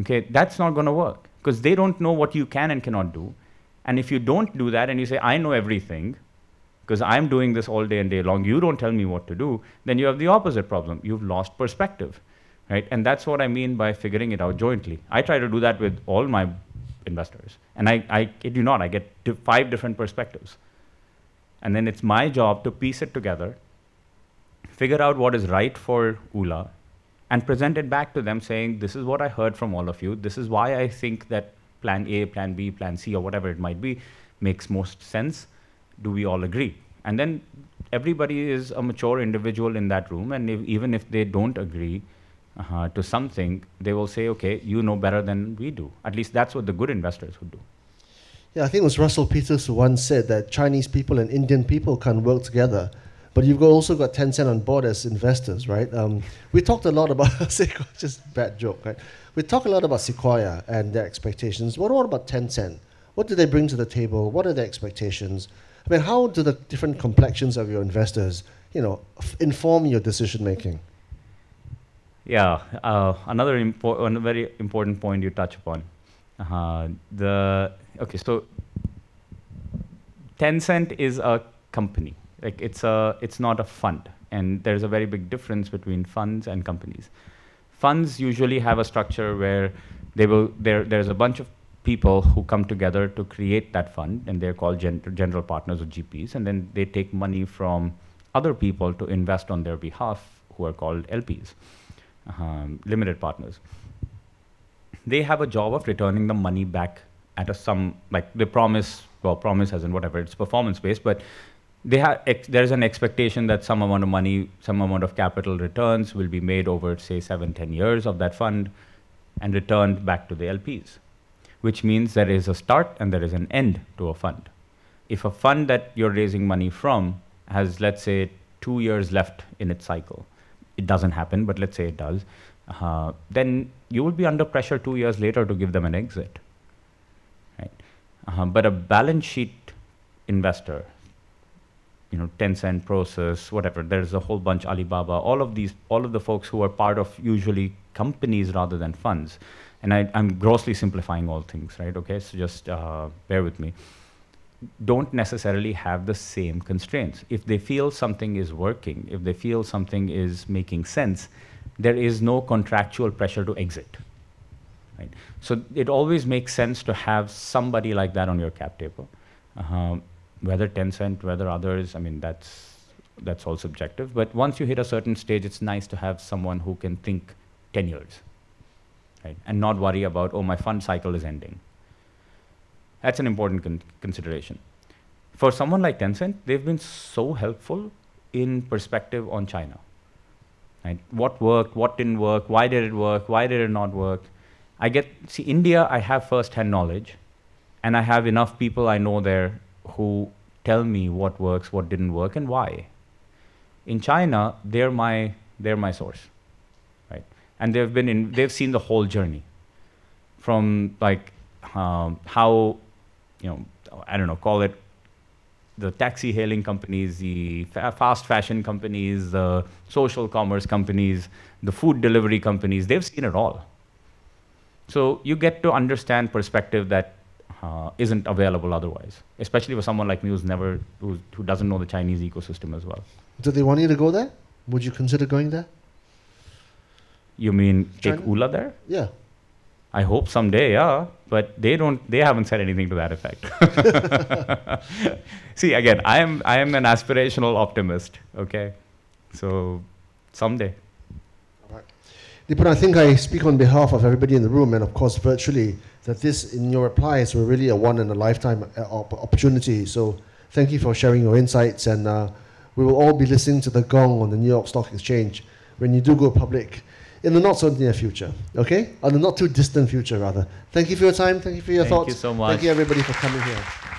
okay, that's not going to work because they don't know what you can and cannot do. And if you don't do that and you say, I know everything, because I'm doing this all day and day long, you don't tell me what to do, then you have the opposite problem. You've lost perspective, right? And that's what I mean by figuring it out jointly. I try to do that with all my investors. And I, I kid you not, I get five different perspectives. And then it's my job to piece it together, figure out what is right for ULA, and present it back to them saying, This is what I heard from all of you. This is why I think that plan A, plan B, plan C, or whatever it might be, makes most sense. Do we all agree? And then everybody is a mature individual in that room, and if, even if they don't agree, uh, to something, they will say, okay, you know better than we do. At least that's what the good investors would do. Yeah, I think it was Russell Peters who once said that Chinese people and Indian people can work together. But you've also got Tencent on board as investors, right? Um, we talked a lot about, <laughs> <laughs> just bad joke, right? We talk a lot about Sequoia and their expectations. What, what about Tencent? What do they bring to the table? What are their expectations? I mean, how do the different complexions of your investors, you know, f- inform your decision making? Yeah, uh, another very important point you touch upon. Uh, the okay, so Tencent is a company. Like it's a, it's not a fund, and there's a very big difference between funds and companies. Funds usually have a structure where they will there. There's a bunch of people who come together to create that fund, and they're called gen- general partners or GPs, and then they take money from other people to invest on their behalf, who are called LPs um, limited partners. They have a job of returning the money back at a sum, like they promise, well, promise as in whatever, it's performance based, but they have ex- there's an expectation that some amount of money, some amount of capital returns will be made over, say, seven, ten years of that fund and returned back to the LPs, which means there is a start and there is an end to a fund. If a fund that you're raising money from has, let's say, two years left in its cycle, it doesn't happen, but let's say it does, uh, then you will be under pressure two years later to give them an exit. Right? Uh, but a balance sheet investor, you know, Tencent, Prosus, whatever, there's a whole bunch, Alibaba, all of these, all of the folks who are part of usually companies rather than funds. And I, am grossly simplifying all things, right? Okay, so just uh, bear with me don't necessarily have the same constraints. If they feel something is working, if they feel something is making sense, there is no contractual pressure to exit. Right? So it always makes sense to have somebody like that on your cap table. Uh, whether Tencent, whether others, I mean, that's, that's all subjective. But once you hit a certain stage, it's nice to have someone who can think 10 years right? and not worry about, oh, my fund cycle is ending that's an important con- consideration. For someone like Tencent, they've been so helpful in perspective on China. Right? What worked? What didn't work? Why did it work? Why did it not work? I get see India. I have first-hand knowledge, and I have enough people I know there who tell me what works, what didn't work, and why. In China, they're my they're my source, right? And they've been in. They've seen the whole journey, from like um, how, you know, I don't know, call it the taxi hailing companies, the fa- fast fashion companies, the social commerce companies, the food delivery companies, they've seen it all. So you get to understand perspective that uh, not available otherwise, especially for someone like me who's never, who's, who doesn't know the Chinese ecosystem as well. Do they want you to go there? Would you consider going there? You mean take China? Ula there? Yeah. I hope someday, yeah. But they don't. They haven't said anything to that effect. <laughs> See, again, I am. I am an aspirational optimist. Okay, so someday. Nipun, I think I speak on behalf of everybody in the room and, of course, virtually, that this, in your replies, were really a one in a lifetime uh, opportunity. So, thank you for sharing your insights. And uh, we will all be listening to the gong on the New York Stock Exchange when you do go public in the not so near future, okay? Or the not too distant future, rather. Thank you for your time. Thank you for your Thank thoughts. you so much. Thank you, everybody, for coming here.